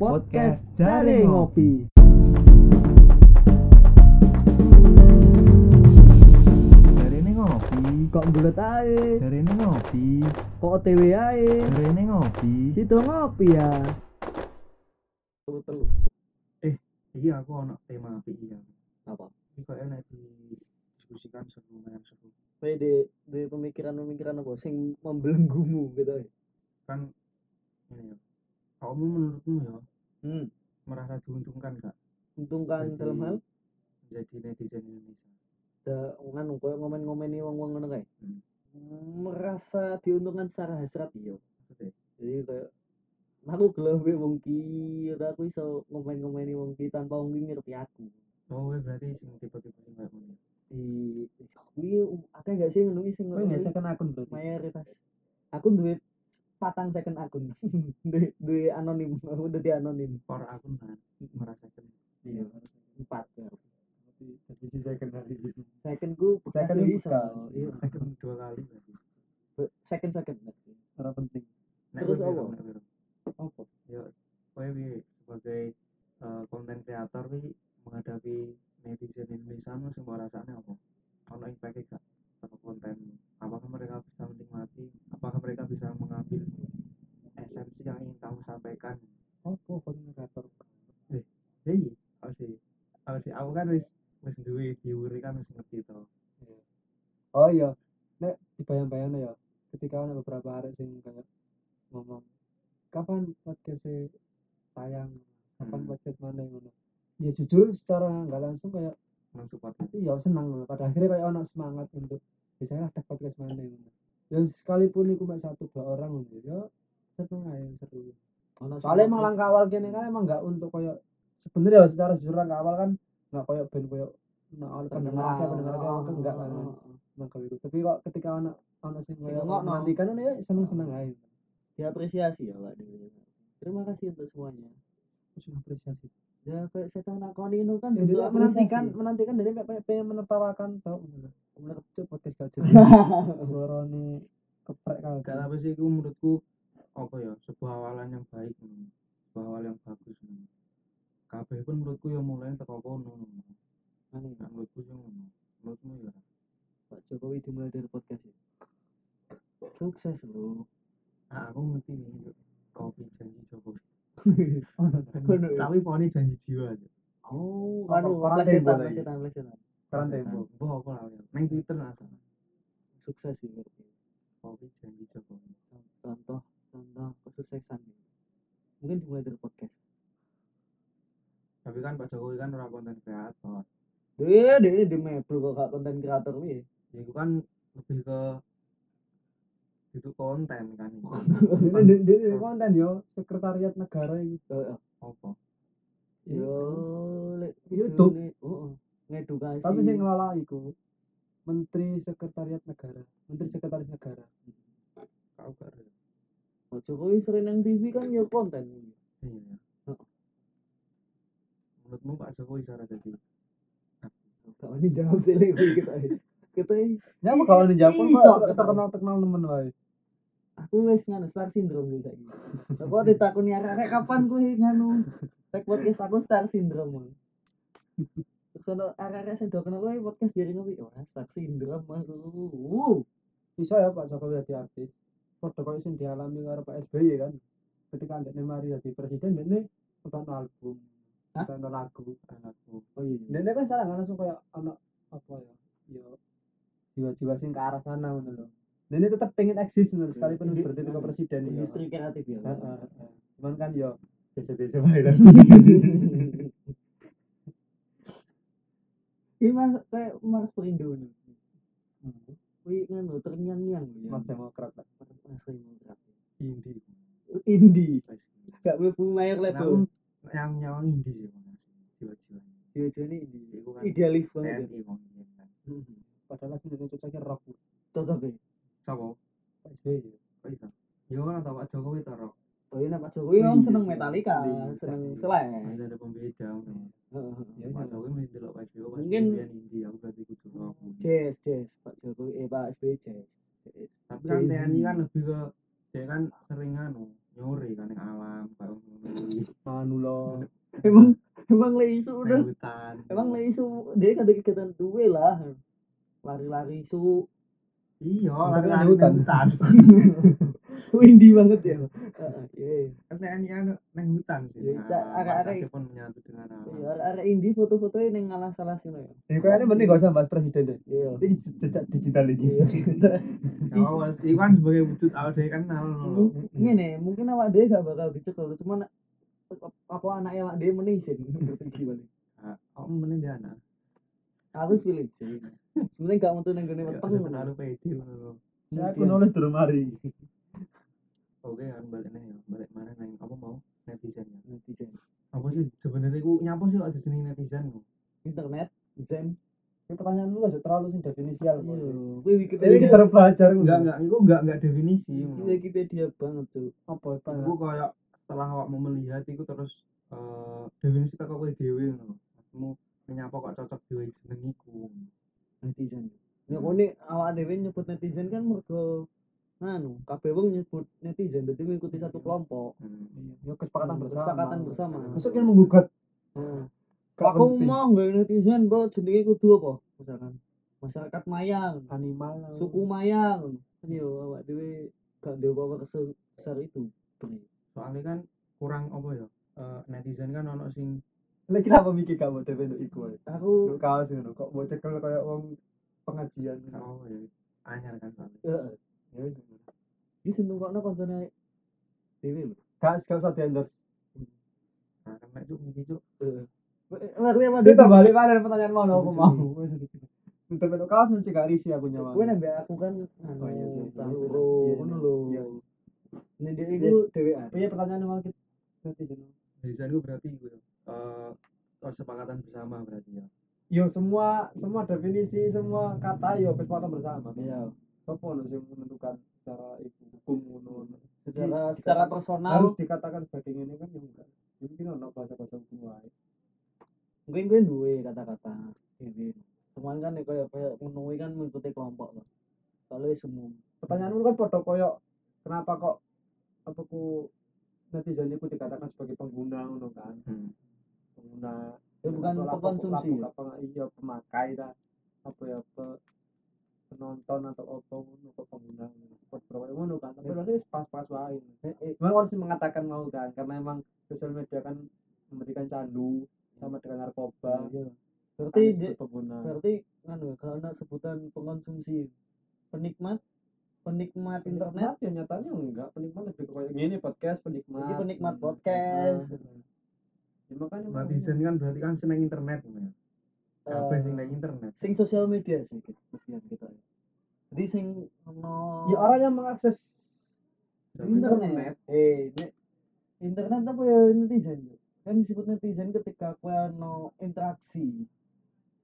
Podcast Jare Ngopi. Dari ini ngopi, Kok bulet ae? dari ini ngopi, Kok OTW ae? dari ini ngopi. Situ ngopi ya. telu Iya aku ono tema api iya. apa Ini kok enak didiskusikan seru lumayan seru. Kowe di di pemikiran-pemikiran apa sing membelenggumu gitu ya Kan ini ya. Kamu menurutmu ya hmm merasa diuntungkan gak untungkan Jadi- dalam hal menjadi netizen Indonesia? da nganu koyo ngomen-ngomeni wong-wong ngono kae Hmm. merasa diuntungkan secara hasrat iya Maksudnya? jadi kayak aku gelem wae wong ki aku iso ngomen-ngomeni wong ki tanpa wong ki ngerti aku Oh, berarti sing tipe-tipe sing kayak ngono. di kuwi akeh gak sih ngono sing Kowe nggak second akun berarti. mayoritas aku duit patang second akun. Duit duit anonim. Aku udah anonim. For akun kan merasakan. Iya empat ya. Jadi second hari. second ku Second bekas. iya. Second dua kali second second Ora penting. Nek Terus kowe apa? piro, nek piro? Apa? Yo, kowe piye sebagai eh, konten kreator wi menghadapi netizen Indonesia nu sing mbok rasane apa? Ono impact gak atau konten? Apakah mereka bisa menikmati? Apakah mereka bisa mengambil esensi yang ingin kamu sampaikan? Apa komunikator? Ya iya, aku sih, aku sih, aku kan wis wis duwe viewer kan wis ngerti to. Oh iya. Nek dibayang-bayang ya, ketika ada beberapa hari sing kayak ngomong kapan podcast tayang, kapan Hmm. podcast mana yang ngono. Ya jujur secara nggak langsung kayak Mensupport. iya senang loh. pada akhirnya kayak ono semangat untuk bisa lah tak podcast mana. Dan sekalipun itu cuma satu dua orang ngono ya seneng aja seru. Soalnya emang langkah awal gini kan emang nggak untuk kayak sebenarnya secara jujur langkah awal kan nggak kayak band kayak nah oleh pendengar akeh pendengar akeh Oh, itu enggak kan oh, oh, oh. langkah itu tapi kok ketika anak anak sing Sing kayak menantikan ya seneng seneng aja diapresiasi ya Pak. Terima kasih untuk semuanya. terus apresiasi Ya kayak saya nakoni itu kan ya, dia menantikan menantikan dan dia pengen- pengen menertawakan tau bener cuk podcast gak jelas suara nih keprek Gak kagak tapi sih itu menurutku apa ya sebuah awalan yang baik sebuah awal yang bagus kabeh pun menurutku yang mulai teko kono ngono. Anu, Nah, menurutku sih ngono. Menurutmu ya. Pak Jokowi dimulai dari podcast ya. Sukses loh. Ah, aku ngerti nih kopi janji Jokowi. Tapi poni janji jiwa. Oh, anu plesetan, plesetan, plesetan. Koran tempo. Mbah apa lah. Nang Twitter sana. Sukses ya berarti. Kopi janji Jokowi. Contoh, contoh kesuksesan. Mungkin dimulai dari podcast. Tapi kan Pak Jokowi kan orang konten kreator. Dia, dia di mebel kok gak konten kreator nih. Ya itu kan lebih ke itu konten kan. ini dia konten yo sekretariat negara itu Apa? Yo, lek YouTube. oh, oh, ngedukasi. tapi sing ngelola iku Menteri Sekretariat Negara Menteri Sekretaris Negara Kau gak. Pak Jokowi sering nang TV kan ya konten. Iya. Oh. Menurutmu Pak Jokowi cara jadi Kalau ini jawab sih kuwi kita. Kita ya apa kalau dijawab Iso, kok kata. terkenal terkenal nemen wae aku wis nganu star syndrome sih saiki. Kok ditakoni arek kapan kowe nganu tek podcast aku star syndrome. Terus ono arek-arek sing do kenal kowe podcast diri ngopi. Wah, star syndrome aku. Uh. bisa ya Pak Jokowi jadi artis padha koyo sing dialami karo Pak SBY kan ketika anda mari jadi presiden dene nonton album nonton lagu anakku? Oh iya. dene kan sekarang kan langsung kayak anak apa ya yo jiwa-jiwa sing ke arah sana ngono lho dene tetap pengen eksis ngono sekalipun Indi- berarti ke presiden ya Industri kreatif ya. Heeh, heeh. cuman kan yo biasa-biasa wae lah Ini mas kayak Mas Perindo nih. Hmm. Wih nganu terngiang-ngiang ya. Mas Demokrat Pak. Mas Demokrat. Indie. Guys. Gak mlebu mayor label. yang nyawang indie sih Mas. Jiwa-jiwa. Dia ini indie. Iku kan Idealis banget. ya. TNI padahal sing dene cocoknya rock Cocok ya. Sapa? Pak SBY Kok iso? Yo kan tau Pak Jokowi to Rok. Oh iya Pak Jokowi seneng iya, Metallica, iya, seneng iya. Selain. Masih ada pembeda. Ya, Pak. Jokowi mesti delok Pak Jokowi Mungkin- indie aku berarti kudu Rok. Jazz, jazz, Pak Jokowi, eh Pak SBY jazz. Tapi kan. TNI kan lebih ke dia kan sering anu nyuri kan yang alam ah anu lo emang emang le isu udah hutan emang le isu dia kan ada kegiatan duwe lah lari-lari isu iya kan nang hutan. hutan. Windy banget ya. Iya. Kan nek anu nang hutan sih. Iya, arek-arek- batasnya pun menyatu dengan alam. iya ada indie foto-fotonya neng ngalah salah sih ya ya kayaknya mending gak usah bahas presiden deh. Iya. Ini jejak digital lagi iya. Ya, kan sebagai wujud awal dari kenal loh. ini nih mungkin awak dia gak bakal dicekel cuma apa anaknya awak dia menisin gimana? Kamu mending dia anak. Harus pilih sih sebenarnya gak mau tuh neng gini Ya, weteng terlalu pede loh. ya aku nulis durung mari Oke, kan balik nih ya. Balik mana neng? Apa mau netizen ya? netizen Apa sih sebenarnya aku nyapa sih ada jenis netizen internet zen ini pertanyaan lu aja terlalu sing definisial iya kok. gue ini wikipedia kita belajar Enggak, enggak, itu enggak enggak definisi. Wiki- wikipedia banget tuh apa apa Aku kayak setelah awak mau melihat itu terus eh definisi tak kowe dhewe ngono. Kamu menyapa kok cocok dhewe jeneng iku. netizen. Ya ini awak dewe nyebut netizen kan mergo anu kabeh wong nyebut netizen berarti mengikuti satu kelompok. Hmm. ya kesepakatan Hmm, bersama. Kesepakatan bersama. masuk yang menggugat. Gak aku mau nggak netizen kok jenenge kudu apa? Misalkan masyarakat Mayang animal. Suku Mayang kan yo awak dhewe gak ndek power sebesar itu. Bener Soalnya kan kurang apa ya? eh, netizen kan ono sing lagi kenapa mikir kamu TV untuk iku aku kaos ngono kok mau cekel kayak wong pengajian oh ya anyar kan heeh. Ya wis. Iki sing nungkokno koncone dhewe lho gak gak usah Nah, kan nek cuk iki cuk. Heeh. Ngerti apa balik mana pertanyaan mau aku mau. Untuk bentuk kaos nanti gak risi aku nyawa Gue nambah aku kan anu Oh, iya Iya, loro iya, ngono iya. lho. Iya. Nek dia iku dhewean. iya pertanyaan mau kita berarti iku Eh kesepakatan bersama berarti ya. yo semua semua definisi semua kata yo kesepakatan bersama Iya. apa lo sih menentukan secara itu hukum ngono Secara secara harus personal dikatakan sebagai ini kan ya enggak mungkin ono bahasa-bahasa hukum wae mungkin gue duwe kata-kata ini. Cuman kan ya kayak kayak ngono kan mengikuti kelompok loh. Soalnya semua pertanyaanmu kan podo koyo kenapa kok apa ku netizen itu dikatakan sebagai pengguna ngono kan Hmm. Pengguna Ya, bukan atau pengkonsumsi laku- apa iya pemakai lah. Apa ya pe, penonton atau apa kok pengguna kok berapa ngono kan. Tapi nanti pas-pas wae. Eh, eh, memang harus mengatakan mau kan karena emang sosial media kan memberikan candu sama dengan narkoba. Iya. kan Berarti pengguna. berarti anu karena sebutan pengkonsumsi penikmat? Penikmat internet? ya nyatanya enggak. Penikmat lebih kayak gini podcast penikmat. Penikmat podcast. Ah. Ya, makanya Netizen kan berarti kan seneng internet ya. Kabeh Eh, sing nang internet. sing sosial media sih gitu bagian kita. Jadi sing ono ya orang yang mengakses internet. Eh nek internet apa ya netizen kan disebut netizen ketika kowe ono interaksi.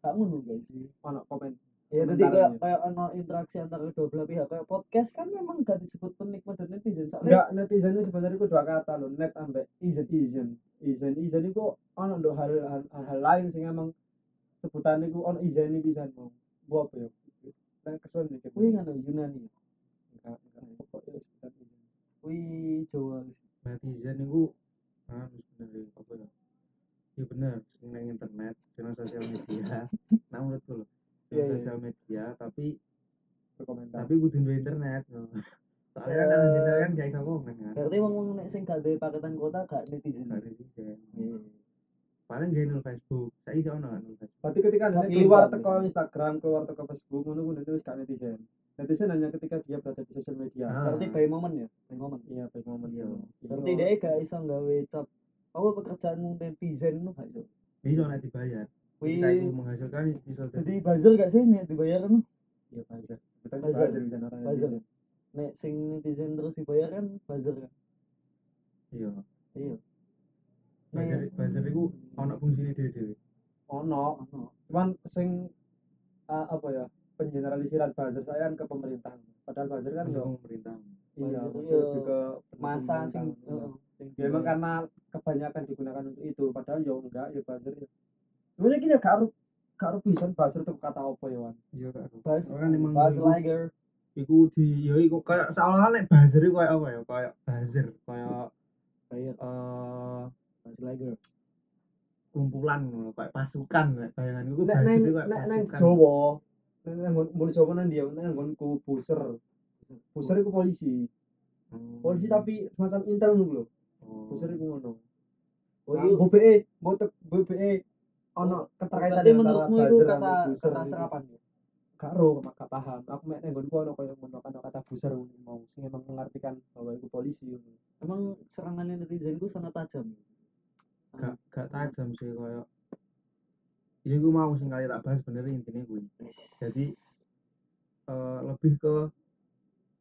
Gak ngono guys sih. Ono komen ya jadi kayak ya. kayak interaksi antara kedua belah pihak. Kayak podcast kan memang gak disebut penikmat dan netizen soalnya enggak netizen itu sebenarnya itu dua kata loh net ambek izen izen izen izen itu ono ndo hal hal, hal lain sing emang sebutan itu ono izen ini bisa mau buat apa ya? Dan kesuwen mikir. Kuwi ngono Yunani. Enggak enggak pokoknya sebutan izen kuwi Jawa Netizen itu ah sebenarnya apa ya? Iya bener, sing nang internet, nang sosial media. nah menurutku loh, sing Iya, nang iya. sosial media tapi berkomentar tapi kudu duwe internet. no. Soalnya kan nang internet kan gak iso komen kan. berarti wong wong nek sing gak duwe paketan kota gak netizen Gak netizen. Iya. Paling gak nol Facebook. Saya iso ono nol Facebook. berarti ketika anda Tapi keluar teko lihat. Instagram keluar teko Facebook ngono kuwi itu gak netizen netizen hanya ketika dia berada di sosial media Ah. berarti by moment ya by moment iya baik momen Iya. berarti dia gak iso nggawe cap apa pekerjaanmu netizen lu gak iso Bisa nek dibayar. Wih. Ketika itu menghasilkan iso jadi buzzer gak sih nek dibayar kan iya buzzer kita Buzzer. buzzer bisa nek sing netizen terus dibayar kan buzzer kan Iya. iya Buzzer buzzer iku ono fungsine dhewe-dhewe. ono ono cuman sing ah, apa ya pengeneralisiran buzzer saya kan ke pemerintah padahal buzzer kan yo pemerintah. iya Buzzer masih iya. lebih ke masa sing Iya. heeh, sing ya emang dibayar. karena kebanyakan digunakan untuk itu padahal yo enggak ya buzzer ya sebenarnya gini gak harus gak harus bisa buzzer itu kata apa ya Wan Iya. Buzz Soalnya kan emang Buzz iku- Liger iku di ya iku kayak seolah-olah nek buzzer iku kayak apa ya kayak buzzer kayak bayar eh Buzz Lightyear. Kumpulan kayak pasukan kayak ku nek buzzer neng itu kayak neng pasukan. Jawa neng nggon Jawa nang dia neng nggonku buser buser iku polisi. Hmm. polisi tapi semacam intel ngono lho. Oh. buser iku ngono. Oh Nah, itu BBE botek BBE ono keterkaitan antara menurutmu itu kata kata iku. serapan ya karo gak paham. Aku mek neng nggonku ono koyo ngono kan kata ngono mau. Sing emang mengartikan bahwa itu polisi emang serangannya netizen itu sangat tajam? Gak gak tajam sih koyo. Ya gue mau sing kali tak bahas bener intinya gue jadi eh, lebih ke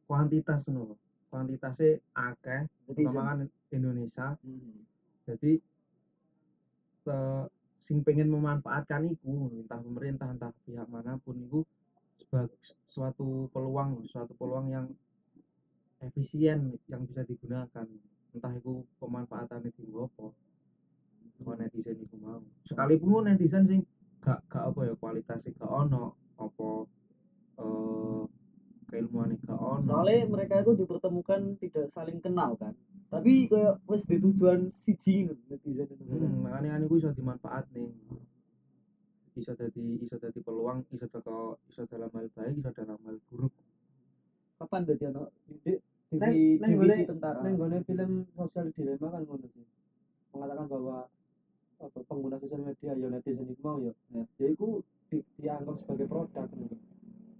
kuantitas lho. kuantitasnya akeh terutama kan Indonesia. Hmm. jadi eh, sing pengen memanfaatkan itu entah pemerintah entah pihak mana pun itu sebagai suatu peluang suatu peluang yang efisien yang bisa digunakan. Entah itu pemanfaatan itu apa. Apa netizen itu mau. Sekalipun netizen sing gak gak apa ya kualitasnya gak ono apa eh keilmuan gak ono. Soalnya mereka itu dipertemukan tidak saling kenal kan. Tapi kayak wes di tujuan siji ngono, netizen itu. Hmm, makanya kan iku iso dimanfaat nih. Iso dadi iso dadi peluang, iso teko iso dalam hal baik, iso dalam hal buruk. kapan dadi ono Di- di Neng- di- neng divisi gone- tentara neng gone film sosial dilema kan ngono sih mengatakan bahwa apa pengguna sosial media ya netizen itu mau ya Ya. ya itu di, dianggap sebagai produk gitu.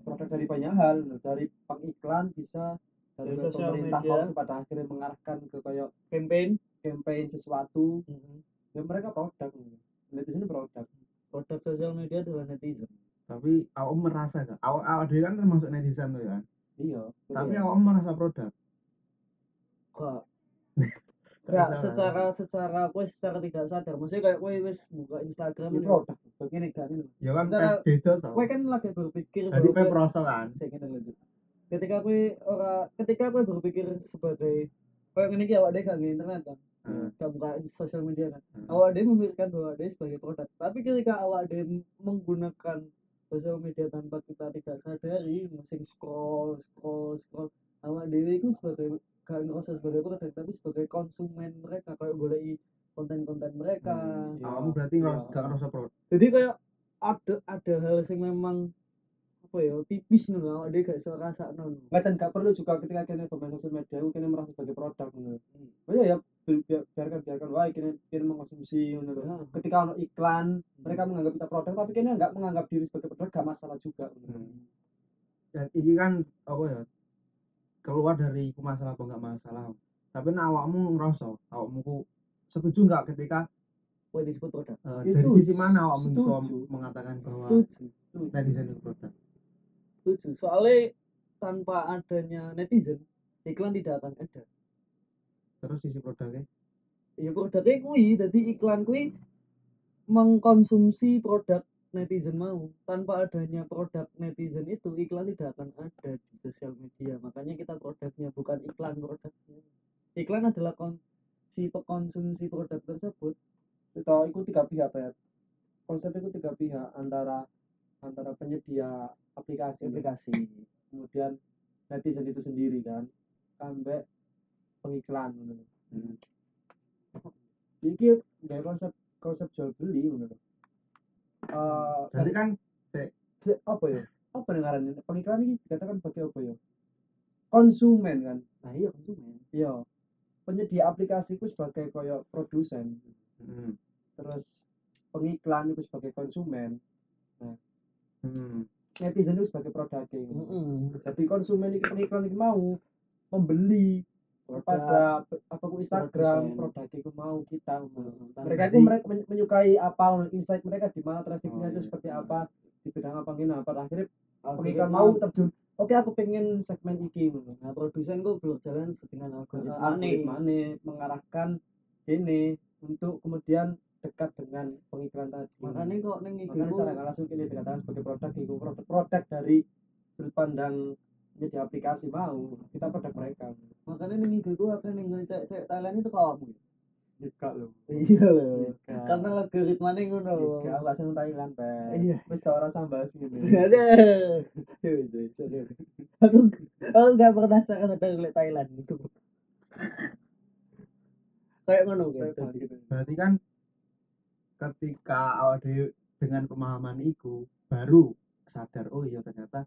produk dari banyak hal dari pengiklan bisa dari Dari sosial pemerintah media. hoax pada akhirnya mengarahkan ke kayak campaign campaign sesuatu Mhm. ya mereka produk gitu. netizen itu produk produk sosial media adalah netizen Tapi awak merasa gak? Awak awak dhewe kan termasuk netizen tuh ya kan. iya Tapi Iya. awak merasa produk. kok Gak Enggak, secara secara kowe secara tidak sadar maksudnya kayak kowe wis buka Instagram Iya, ini produk begini gak ini Ya kan kayak beda kowe kan lagi berpikir Jadi kowe kowe- proso kan. kira lanjut ketika kowe ora ketika kowe berpikir sebagai kayak ngene iki awak dhewe gak nge internet kan Hmm. buka sosial media kan Hmm. awak dhewe memikirkan bahwa dia sebagai produk tapi ketika awak dhewe menggunakan sosial media tanpa kita tidak sadari masing scroll scroll scroll awak dhewe itu sebagai gak ngerasa sebagai produk tapi sebagai konsumen mereka kayak boleh konten-konten mereka Hmm. Iya, Awakmu berarti ngeros- gak ngerasa produk. jadi kayak ada ada hal yang memang apa ya tipis nih awak dhewe gak iso rasakno Nggak, dan gak perlu juga ketika kini bermain sosial media kini merasa sebagai produk gitu. Hmm. Oh iya ya biarkan biarkan wah kini kini mengkonsumsi gitu. Ya. Ketika ono iklan mereka menganggap kita produk tapi kini nggak menganggap diri sebagai produk gak masalah juga. Hmm. Dan ini kan apa ya? Keluar dari masalah apa enggak masalah. Tapi nek awakmu ngerasa, awakmu ku setuju nggak ketika kowe disebut produk eh, Ya, dari setuju. sisi mana awakmu Setuju. mengatakan bahwa netizen itu produk? setuju soalnya tanpa adanya netizen iklan tidak akan ada Terus sisi produknya? Ya produknya kui jadi iklan kui mengkonsumsi produk netizen mau. Tanpa adanya produk netizen itu iklan tidak akan ada di sosial media. Makanya kita produknya bukan iklan produknya. Iklan adalah kon si pekonsumsi produk tersebut. Itu itu tiga pihak ya. Konsep itu tiga pihak antara antara penyedia aplikasi, aplikasi. Kemudian netizen itu sendiri kan, sampai pengiklan. Hmm. Iki nggak konsep konsep jual beli gitu. Eh, Jadi kan Se- apa ya? Apa nih ngarannya pengiklan ini dikatakan sebagai apa ya? Konsumen kan? Nah iya konsumen. Iya. Penyedia aplikasi itu sebagai koyo produsen. Hmm, terus pengiklan itu sebagai konsumen. Hmm, netizen itu sebagai produk Mm-mm. jadi konsumen itu pengiklan itu mau membeli pada apa ku Instagram produk itu mau kita Mm-mm. mereka itu mereka men- menyukai apa insight mereka di mana trafficnya Oh, itu iya. seperti apa di bidang apa gini apa akhirnya Algoritma- pengiklan mau terjun oke aku pengen segmen iki ngono. nah produsen kok berjalan dengan algoritma nih mengarahkan ini untuk kemudian dekat dengan pengiklan tadi makanya kok neng makanya secara langsung ini dikatakan sebagai produk itu produk produk dari sudut pandang jadi aplikasi mau kita produk mereka. Makanya neng itu akan neng cek-cek Thailand itu kawamu juga loh. Iya loh. Juga. karena algoritma nih ngono gak seneng Thailand pe Iya. wis ora sambal sih ada aku aku nggak pernah sadar sadar lihat Thailand itu. Kayak ngono balik gitu. Berarti kan ketika dhewe dengan pemahaman itu baru sadar oh iya ternyata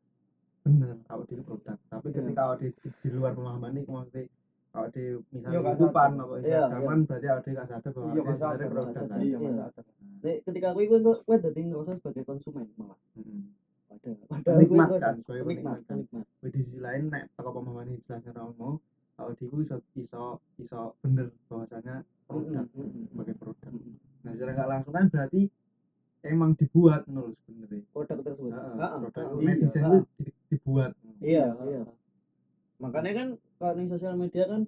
bener. Dhewe produk. Tapi Iya. ketika dhewe di, di luar pemahaman itu maksudnya Iya, misalnya gak kehidupan apa Iya, Instagraman berarti dhewe gak sadar bahwa iya dhewe sebenarnya produk kan? Iya Iya. ketika aku itu kowe dadi ngerasa sebagai konsumen malah. Hmm. Penikmat kowe kan, sebagai penikmat kan. di sisi lain nek teko pemahaman ini jelasnya Romo awak dhewe iso iso iso bener bahwasanya produk sebagai produk. Nah secara nggak langsung kan berarti emang dibuat nul sebenarnya. Produk tersebut. Produk. Iya, netizen heeh. itu di- dibuat. Iya iya. Makanya kan kalau di sosial media kan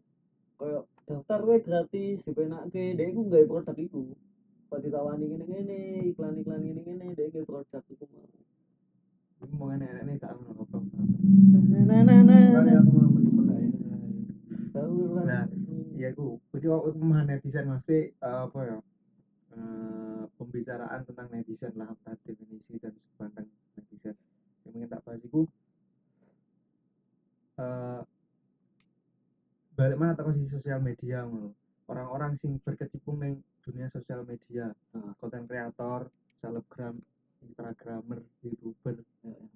kayak daftar we gratis dipenake. Dek iku gawe produk iku kok ditawani ngene-ngene iklan-iklan ngene-ngene dek gawe produk iku mau ini mau enak ini gak ngono apa nah nah nah nah aku mau saya Lah, ya aku jadi aku pemahaman netizen mesti eh, apa ya? Eh, pembicaraan tentang netizen lah apa definisi dan pandang netizen. Yang ingin tak bahas itu eh balik mana teko sisi sosial media ngono. Orang-orang sing berkecimpung ning dunia sosial media. Ah. konten kreator selebgram instagramer youtuber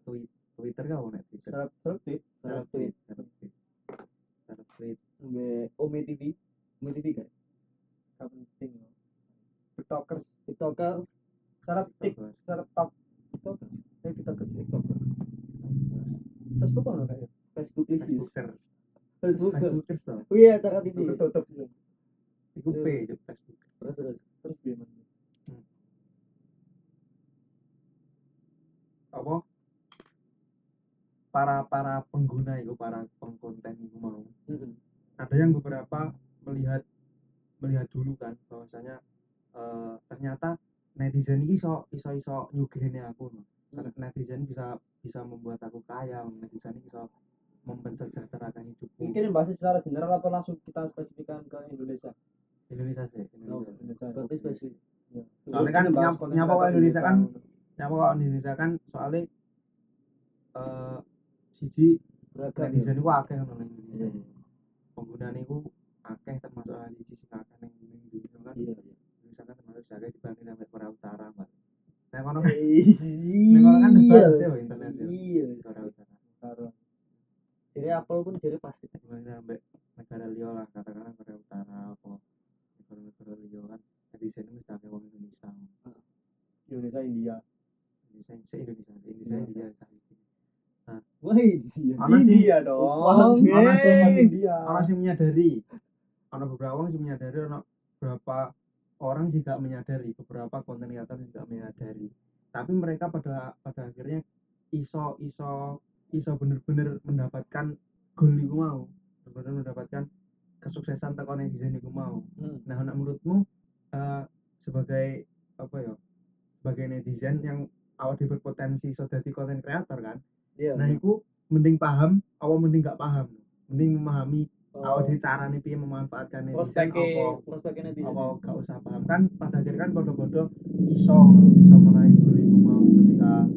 Twi- twitter kau nek twitter? Serap serap tweet Serap tweet. Serap tweet. Tweet. Ome TV Ome TV kan gak penting. Loh tiktokers. TikToker serap tik serap top tiktokers. Eh tiktokers tiktokers. Facebook kan kayak Facebook list. Facebook Facebookers oh iya cara Facebook tutup iku P juk Facebook terus terus. Terus gimana apa? Para para pengguna itu para pengkonten itu mau. Mm-mm. ada yang beberapa melihat melihat dulu kan bahwasanya eh, ternyata netizen ini iso iso iso nyugihne aku no. Hmm. netizen bisa bisa membuat aku kaya netizen ini bisa mempersejahterakan mungkin bahas secara general apa langsung kita spesifikkan ke Indonesia? Indonesia sih Oh, Indonesia. Indonesia. Berarti spesifik. Ya. Soalnya kan nyapa kok Indonesia kan? Indonesia. nyapa kok Indonesia kan? Soalnya eh siji netizen itu akeh ngono ning Iya, Indonesia. Iya. penggunaan itu akeh termasuk ahli siji sing akeh ning ning dunia kan? Iya iya. Indonesia kan termasuk akeh dibanding sampai Korea Utara mbak. Nah kono kan iya kono kan Pak, internet ya. iya Korea Utara Karo. Jadi Apple pun jadi pasti dibanding sampai negara liya lah katakanlah Korea Utara apa negara-negara liya kan netizen mesti akeh wong Indonesia. Indonesia India. Indonesia se Indonesia se Indonesia. India saiki wah iya Ana sing- India dong. Ana sing. India? Orang menyadari? Ada beberapa orang sing menyadari ada beberapa orang sih gak menyadari beberapa konten kreator sih gak menyadari. Tapi mereka pada pada akhirnya iso iso iso bener-bener mendapatkan goal iku mau. Bener-bener mendapatkan kesuksesan teko netizen iku mau. Hmm. nah anak menurutmu eh, sebagai apa ya sebagai netizen yang awal berpotensi so dadi konten kreator kan iya nah itu mending paham awal mending gak paham? Mending memahami Oh, awal di carane piye memanfaatkan netizen apa apa gak usah paham. Kan pada akhirnya kan bodoh-bodoh iso iso meraih iku mau ketika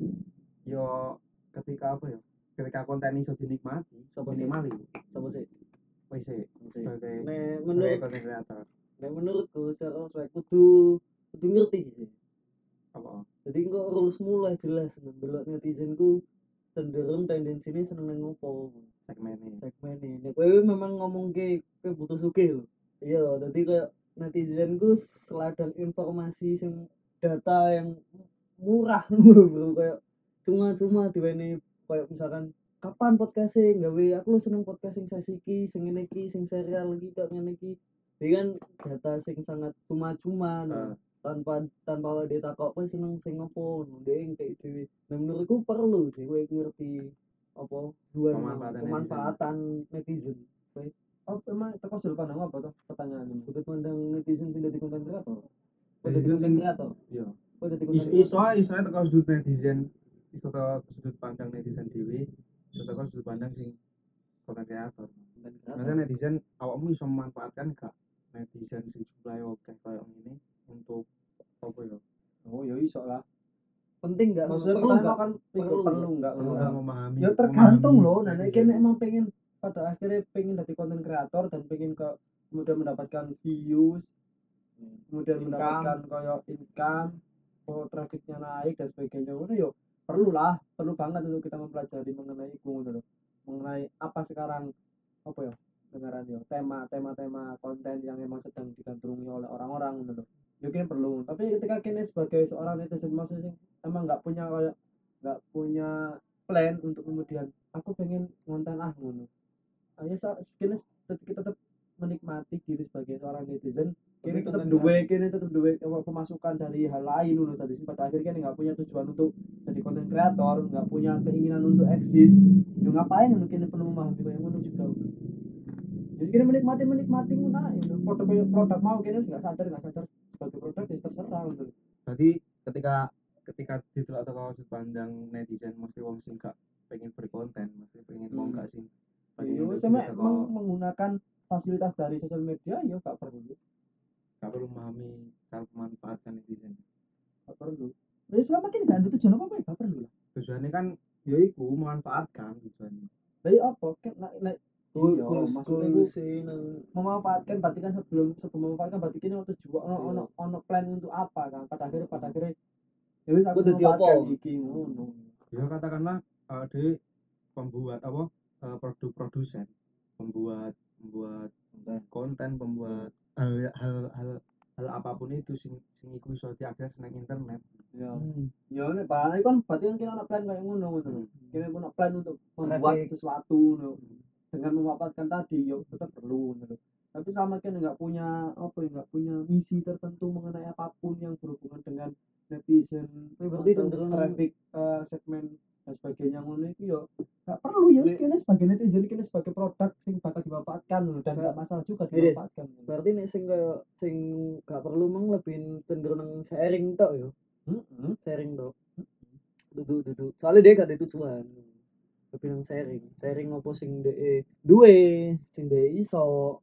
yo ketika apa ya ketika konten iso dinikmati Sopo sih? minimal iku Siapa sih? Wis sih, Nek menurut konten kreator. nek menurutku secara prospek kudu kudu ngerti sih. Apa? Jadi kok rules mulai jelas ndelok netizen ku cenderung tendensinya seneng nang ngopo segmennya segmen ini. Kowe memang ngomong ke kowe butuh lho. Iya jadi kayak netizen ku seladang informasi sing data yang murah lho bro. Kayak cuma-cuma diweni kayak misalkan kapan podcasting? Gawe aku lu seneng podcast sing sesi iki sing ngene iki sing serial iki kok ngene iki. Jadi kan data sing sangat cuma-cuma Eh. tanpa tanpa dhewe takok kowe seneng sing ngopo ndek kayak dhewe. Nah menurutku perlu sih kowe ngerti apa dua Pemanfaatan pemanfaatan netizen. Oh emang teko sudut pandang apa tuh pertanyaan ini? Sudut pandang netizen sing dadi konten kreator? Kok Netizen dadi konten sing- kreator? Iya. Kok dadi konten iso iso teko sudut netizen iso teko sudut pandang netizen iso teko sudut pandang sing konten kreator. Maksudnya netizen awakmu iso memanfaatkan gak netizen sing jumlahe oke kayak ini untuk apa ya? Oh ya iso lah. Penting nggak maksudnya perlu pertama nggak kan Perlu perlu nggak? enggak perlu. nggak memahami ya tergantung loh. Nah netizen. kene emang pengen pada akhirnya pengen jadi konten kreator dan pengen ke kemudian mendapatkan views kemudian Income. mendapatkan kayak income oh trafficnya naik dan sebagainya itu yo perlu lah perlu banget untuk kita mempelajari mengenai itu gitu loh. mengenai apa sekarang apa ya dengaran yo tema tema tema konten yang memang sedang digandrungi oleh orang-orang gitu loh. Mungkin perlu. Tapi ketika kini sebagai seorang netizen maksudnya emang nggak punya nggak punya plan untuk kemudian aku pengen ngonten ah ngono ayo so, kini kita tetap menikmati diri sebagai seorang netizen kini tetap duwe kini tetap duwe pemasukan dari hal lain ngono tadi. Sih pada akhirnya kini nggak punya tujuan untuk jadi konten kreator nggak punya keinginan untuk eksis. Yo ngapain ngono kini perlu memahami kayak ngono juga jadi kini menikmati menikmati ngono. produk produk mau kini nggak sadar nggak sadar sebagai produk ya terserah gitu berarti ketika ketika ditelok atau sudut pandang netizen mesti wong sing gak pengen berkonten mesti pengen wong Hmm. gak sing Yo, pengen sama menggunakan fasilitas dari sosial media ya gak perlu gak perlu memahami cara memanfaatkan netizen. Gak perlu. Ya selama ini gak ada tujuan apa ya? Gak perlu lah. Tujuannya kan ya iku memanfaatkan tujuannya. Dari apa? Kan Goal- iya, memanfaatkan berarti kan sebelum sebelum memanfaatkan berarti ini ono tujuan ono Iya. ono ono plan untuk apa kan? Pada akhirnya pada akhirnya ya wis aku memanfaatkan apa? iki ngono. Ya katakanlah uh, de pembuat apa uh, produk produsen pembuat pembuat konten pembuat hal hal hal hal apa pun itu sing sing iku iso diakses nang internet ya Hmm. ya nek barang kan berarti kan kita ono plan kayak ngono ngono lho. kita punya plan untuk membuat Traffic. sesuatu ngono. dengan memanfaatkan tadi yo tetap perlu gitu. tapi sama kan nggak punya apa ya nggak punya misi tertentu mengenai apa pun yang berhubungan dengan netizen berarti cenderung- traffic eh, segmen dan sebagainya. Ngono itu yo nggak perlu ya kini sebagai netizen kini sebagai produk sing bakal dimanfaatkan dan nggak masalah juga dimanfaatkan. berarti nek sing kaya sing gak perlu meng lebih cenderung sharing tok yo. Mm-mm. sharing tok. Duduk duduk. Soalnya dia gak ada tujuan. Lebih nang sharing. Sharing apa sing de duwe sing de iso.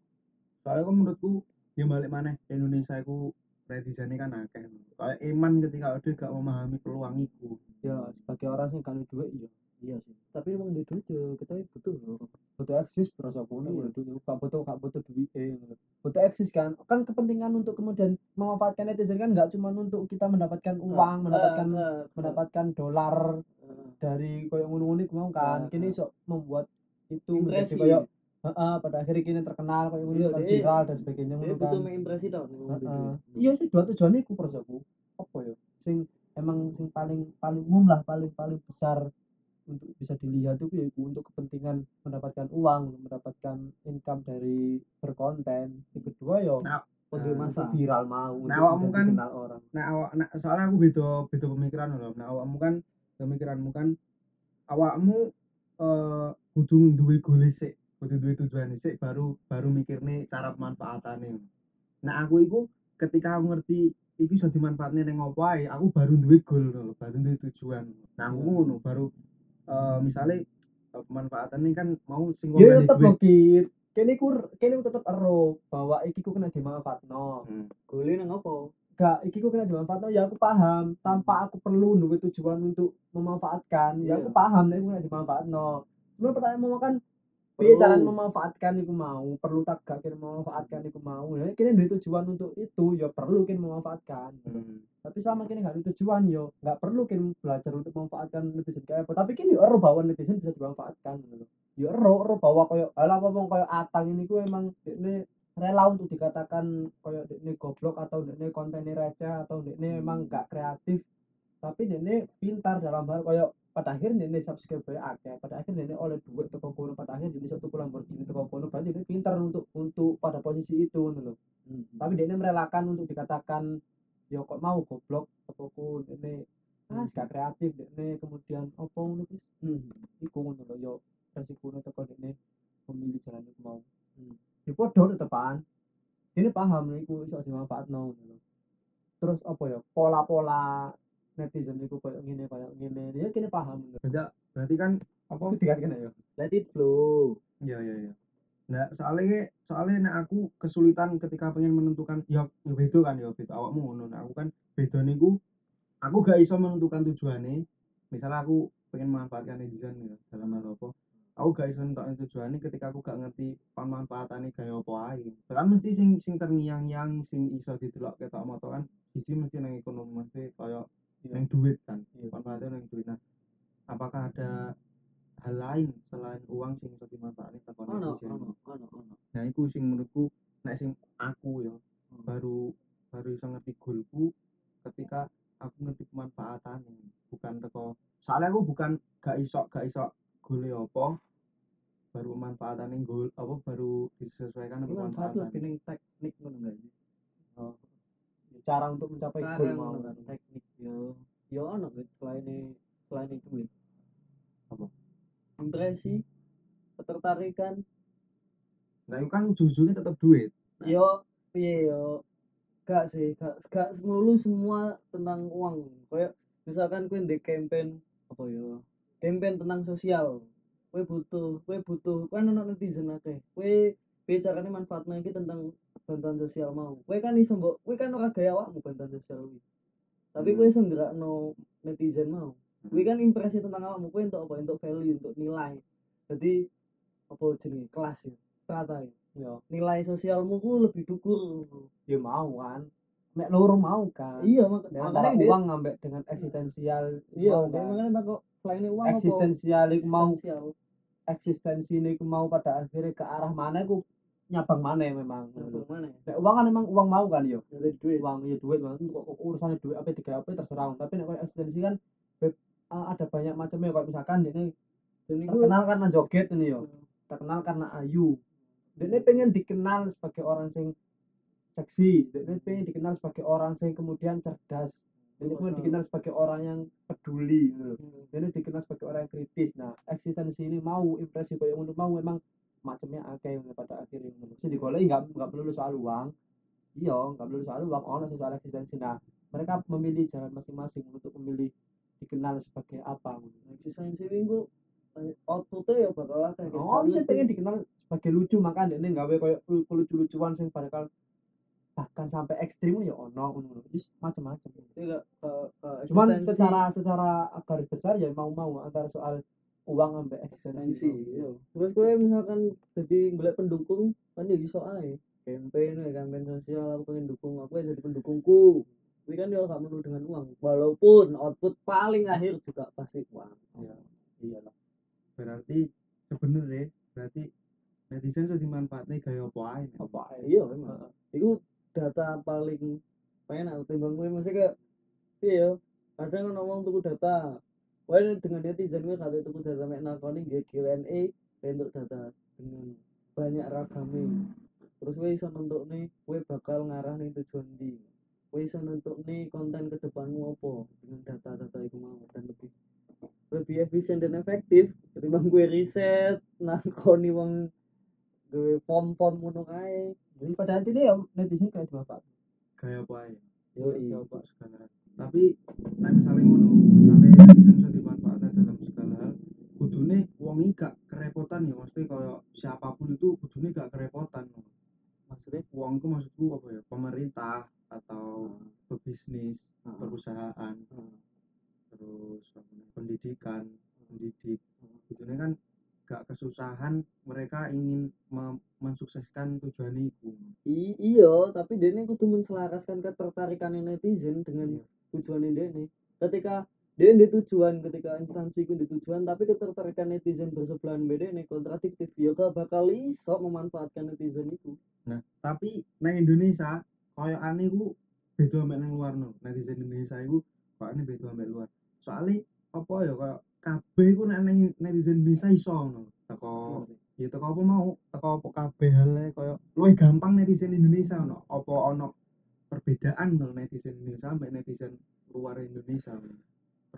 Soalnya kan menurutku ya balik mana Indonesia iku netizennya kan akeh kayak Eman ketika dia gak memahami peluang iku. Ya sebagai orang sing kan duit iya iya sih. Tapi emang de duit yo kita butuh loh butuh eksis berasa kono Iya. ya dulu gak butuh gak butuh duit eh butuh eksis kan. Kan kepentingan untuk kemudian memanfaatkan netizen kan nggak cuma untuk kita mendapatkan uang mendapatkan mendapatkan dolar dari koyo ngono-ngono iku mau kan. Nah, kini nah. iso membuat itu impresi. menjadi koyo heeh pada akhirnya kini terkenal ngono Iya, kan dia- viral dan sebagainya ngono butuh kan. mengimpresi tok Heeh. iya sih dua tujuannya iku persaku apa ya? Sing emang sing paling paling umum lah paling paling besar untuk bisa dilihat itu yaitu untuk kepentingan mendapatkan uang mendapatkan income dari berkonten. Yang kedua ya Nah, Kode Nah, masa untuk viral mau Nah, untuk awakmu kan- dikenal orang. nah awak nah, soalnya aku beda beda pemikiran loh nah awakmu kan pemikiranmu kan awakmu eh kudu duwe sik kudu duwe tujuan sik baru baru mikirne cara pemanfaatane nah aku iku ketika aku ngerti iki iso dimanfaatne ning opo ae aku baru duwe goal lho, baru duwe tujuan nah aku ngono baru eh misalnya eh, pemanfaatannya kan mau sing ya tetap duit. logit kini kur kini tetap ero bahwa iki ku kena dimanfaatno Hmm. Gole nang apa? gak iki ku kena dimanfaatno ya aku paham tanpa aku perlu duwe tujuan untuk memanfaatkan ya aku Iya. paham nek iku kena dimanfaatno cuma pertanyaan mau kan Piye cara memanfaatkan iku mau? Perlu tak gak kini memanfaatkan iku mau? Ya kini duwe tujuan untuk itu ya perlu kini memanfaatkan. Hmm. tapi sama kini gak ada tujuan yo nggak perlu kini belajar untuk memanfaatkan netizen kayak apa. Tapi kini yo ero bahwa netizen bisa dimanfaatkan gitu yo ero ero bahwa koyo alah ngomong koyo atang ini ku emang ini rela untuk dikatakan koyo ini goblok atau ini kontennya receh atau ini emang gak kreatif. Tapi ini pintar dalam hal koyo pada akhirnya ini subscriber akeh. Pada akhirnya ini oleh duit teko kono. Pada akhirnya ini satu Lamborghini teko kono. Berarti ini pintar untuk untuk pada posisi itu gitu loh tapi dia ini merelakan untuk dikatakan ya kok mau goblok ataupun ini ah gak kreatif dia ini kemudian apa ngono wis? Hmm. iku ngono lho yo resikonya teko dia ini memilih jalan itu mau. Hmm. di podo tetepan ini paham nih iku iso dimanfaatno ngono terus apa ya? Pola-pola netizen iku koyo ngene koyo ngene dia kini paham lho Berarti- berarti kan apa aku dikatakan ya Let it flow. Iya iya iya. Nah, soalnya soalnya nek aku kesulitan ketika pengen menentukan ya ya beda kan ya beda awakmu ngono. Nah, aku kan beda niku aku gak iso menentukan tujuannya. Misalnya aku pengen memanfaatkan netizen ya dalam hal apa? aku gak iso nentokne tujuane ketika aku gak ngerti pemanfaatane gaya apa ae kan mesti sing sing terngiang-ngiang sing iso didelok ketok moto kan siji mesti nang ekonomi mesti kaya nang duit. Kan Iya. manfaatnya nang duit nah apakah ada hal lain selain uang sing iso dimanfaatkan teko ono netizen? ono ono ono. Nah iku sing menurutku nek sing aku ya Hmm. baru baru iso ngerti goalku ketika aku ngerti pemanfaatannya bukan teko soalnya aku bukan gak iso gak iso gole apa baru pemanfaatannya goal apa baru disesuaikan ini dengan manfaat pemanfaatan lebih ning teknik ngono enggak sih Oh. Cara untuk mencapai cara goal mau. kan teknik yo yo ono gitu selain selain duit. Apa? impresi ketertarikan. Nah itu kan ujung-ujungnya tetap duit. Yo piye yo. Gak sih gak gak melulu semua tentang uang. Kayak misalkan kue di campaign apa yo? Campaign tentang sosial. Kue butuh kue butuh kue anak netizen akeh. Kue bicaranya manfaatnya iki tentang bantuan sosial mau. Kue kan iso mbok kue kan ora gaya awakmu bantuan sosial kuwi. Tapi Hmm. kue iso no netizen mau. Kue kan impresi tentang awakmu. Kue untuk apa? Untuk value untuk nilai. Jadi apa jenenge? Kelas ya strata ya. Ya nilai sosialmu ku lebih dhuwur ya mau kan. Nek loro mau kan. Iya mak antara uang ngambek dengan eksistensial iya kan. makanya tak kok selain uang apa? Eksistensial mau eksistensi ini mau pada akhirnya ke arah mana ku nyabang mana memang. Nah, mana ya uang kan memang uang mau kan yo? Duit. Uang ya duit Bang. kok urusannya duit apa tiga apa terserah. Tapi nek koyo eksistensi kan beb- ada banyak macamnya kalau misalkan ini terkenal karena joget ini yo. Terkenal karena ayu. Dan ini pengen dikenal sebagai orang sing seksi. Dan ini pengen dikenal sebagai orang sing kemudian cerdas. Dan ini pengen dikenal sebagai orang yang peduli gitu. Hmm. dan ini dikenal sebagai orang yang kritis. Nah eksistensi ini mau impresi kayak mau memang macamnya akeh pada akhirnya sih digoleki nggak nggak perlu soal uang. Iya nggak perlu soal uang ono soal eksistensi. Nah mereka memilih jalan masing-masing untuk memilih dikenal sebagai apa eksistensi minggu outputnya ya bakal akeh. Kayak Oh, mesti- pengen dikenal sebagai lucu maka ini koyo lu- lucu-lucuan sing bakal bahkan sampai ekstrim ya ono. Wis macam-macam. Iya, ke- ke Cuman secara secara garis besar ya mau-mau antara soal uang sampai eksistensi eksistensi. iya. terus gue misalkan jadi golek pendukung kan ya iso ae campaign ya campaign sosial aku pengen dukung aku ya jadi pendukungku tapi kan ya gak perlu dengan uang walaupun output paling akhir juga pasti uang Iya, iyalah. berarti sebenarnya berarti netizen sudah dimanfaatnya gaya apa ae nek. Apa ae. iya memang itu data paling penak timbang gue mesti kayak iya kadang kan ngomong tuku data Wah dengan netizen gue kata tuku data mek nakoni nggih Q&A untuk data dengan banyak ragamnya terus gue iso nentuk nih gue bakal ngarah nih tujuan di gue iso nentuk nih konten ke depanmu apa dengan data-data itu mau dan lebih lebih efisien dan efektif ketimbang gue riset nakoni wong gue pom-pom ngono kae. Jadi pada intinya ya netizen kayak bapak. gaya apa apa segala hal. Tapi nek misalnya ngono misalnya netizen sudah dimanfaatkan dalam segala hal kudune wong iki gak kerepotan ya maksudnya kayak siapa pun itu kudune gak kerepotan. Maksudnya uang itu maksudku apa ya pemerintah atau pebisnis Ah. perusahaan Ah. terus pendidikan pendidik. Kudune kan gak kesusahan mereka ingin mensukseskan tujuan itu iya tapi dia ini kudu menselaraskan ketertarikan netizen dengan tujuan dia nih ketika dia di tujuan ketika instansi itu di tujuan tapi ketertarikan netizen bersebelahan beda nih kontradiktif ya gak bakal iso memanfaatkan netizen itu Nah, tapi nang Indonesia koyo aneh ku beda ambek nang luar no. Netizen Indonesia iku kok aneh beda ambek luar. Soalnya apa ya koyo kabeh ku nek nang netizen Indonesia iso no. Teko ya teko apa mau, teko apa kabeh hale koyo luwih gampang netizen Indonesia no. Apa ono perbedaan no netizen Indonesia ambek netizen luar Indonesia. no.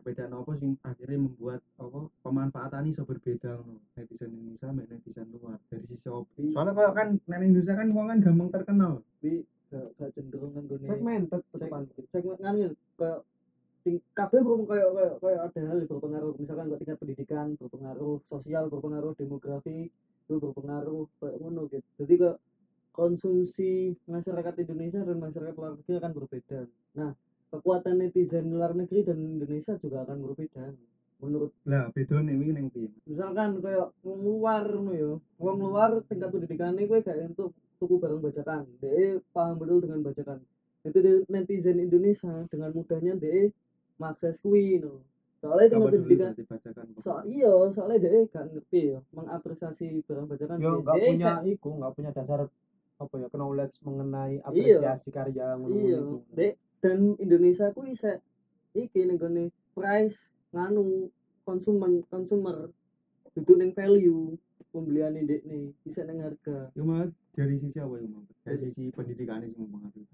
Perbedaan apa sing akhirnya membuat apa pemanfaatan iso berbeda no. Netizen Indonesia ambek netizen luar dari sisi apa? Soalnya kayak kan neng Indonesia kan uang kan gampang terkenal. tapi gak, gak cenderung kan gue Segmented tetepan. segmen kan gitu, kayak ting kabeh kayak kayak kayak ada hal yang berpengaruh misalkan kok tingkat pendidikan berpengaruh sosial berpengaruh demografi itu berpengaruh kayak ngono gitu jadi ke konsumsi masyarakat Indonesia dan masyarakat luar negeri akan berbeda nah kekuatan netizen luar negeri dan Indonesia juga akan berbeda menurut lah bedone iki ning piye? misalkan kayak wong luar ngono ya wong luar tingkat pendidikannya gue kayak untuk tuku barang bajakan dia paham betul dengan bajakan. Itu di- netizen Indonesia dengan mudahnya dia mengakses kui no soalnya tingkat pendidikan so iya soalnya dia gak ngerti ya mengapresiasi barang bajakan yo nggak punya iku nggak punya dasar apa ya knowledge mengenai Iya. apresiasi karya ngono iya. iku. Dan Indonesia ku bisa iki gone price nganu konsumen consumer. Duduk ning value pembelian dek nih bisa ning harga. Yo malah dari sisi apa yo Mang? dari sisi pendidikan sing mempengaruhi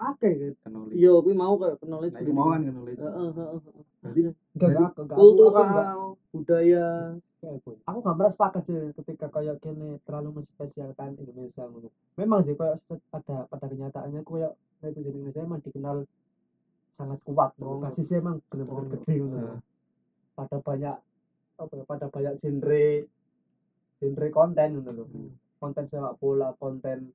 akeh gitu knowledge. Iya kuwi mau kayak knowledge Nah, mau kan knowledge. Heeh, heeh, heeh. berarti Enggak, Jadi, enggak, aku, gak merasa sepakat sih ketika kayak gini terlalu menspesialkan Indonesia. Memang sih kayak pada pada kenyataannya kayak netizen Indonesia emang dikenal sangat kuat Oh. loh. Basisnya emang bener-bener Oh. gede. Heeh. Pada banyak apa ya, pada banyak genre genre konten ngono loh. Hmm. Konten sepak bola, konten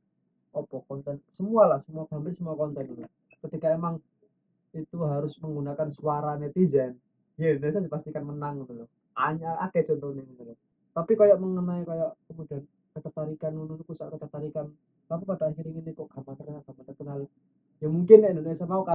opo, konten semua lah, semua hampir semua konten ngono. Ketika emang itu harus menggunakan suara netizen, ya Indonesia dipastikan menang gitu loh. Hanya akeh contohnya gitu. Tapi kayak mengenai kayak kemudian ketertarikan ngono pusat ketertarikan tapi pada akhirnya ini kok gampang terkenal gampang terkenal ya mungkin Indonesia mau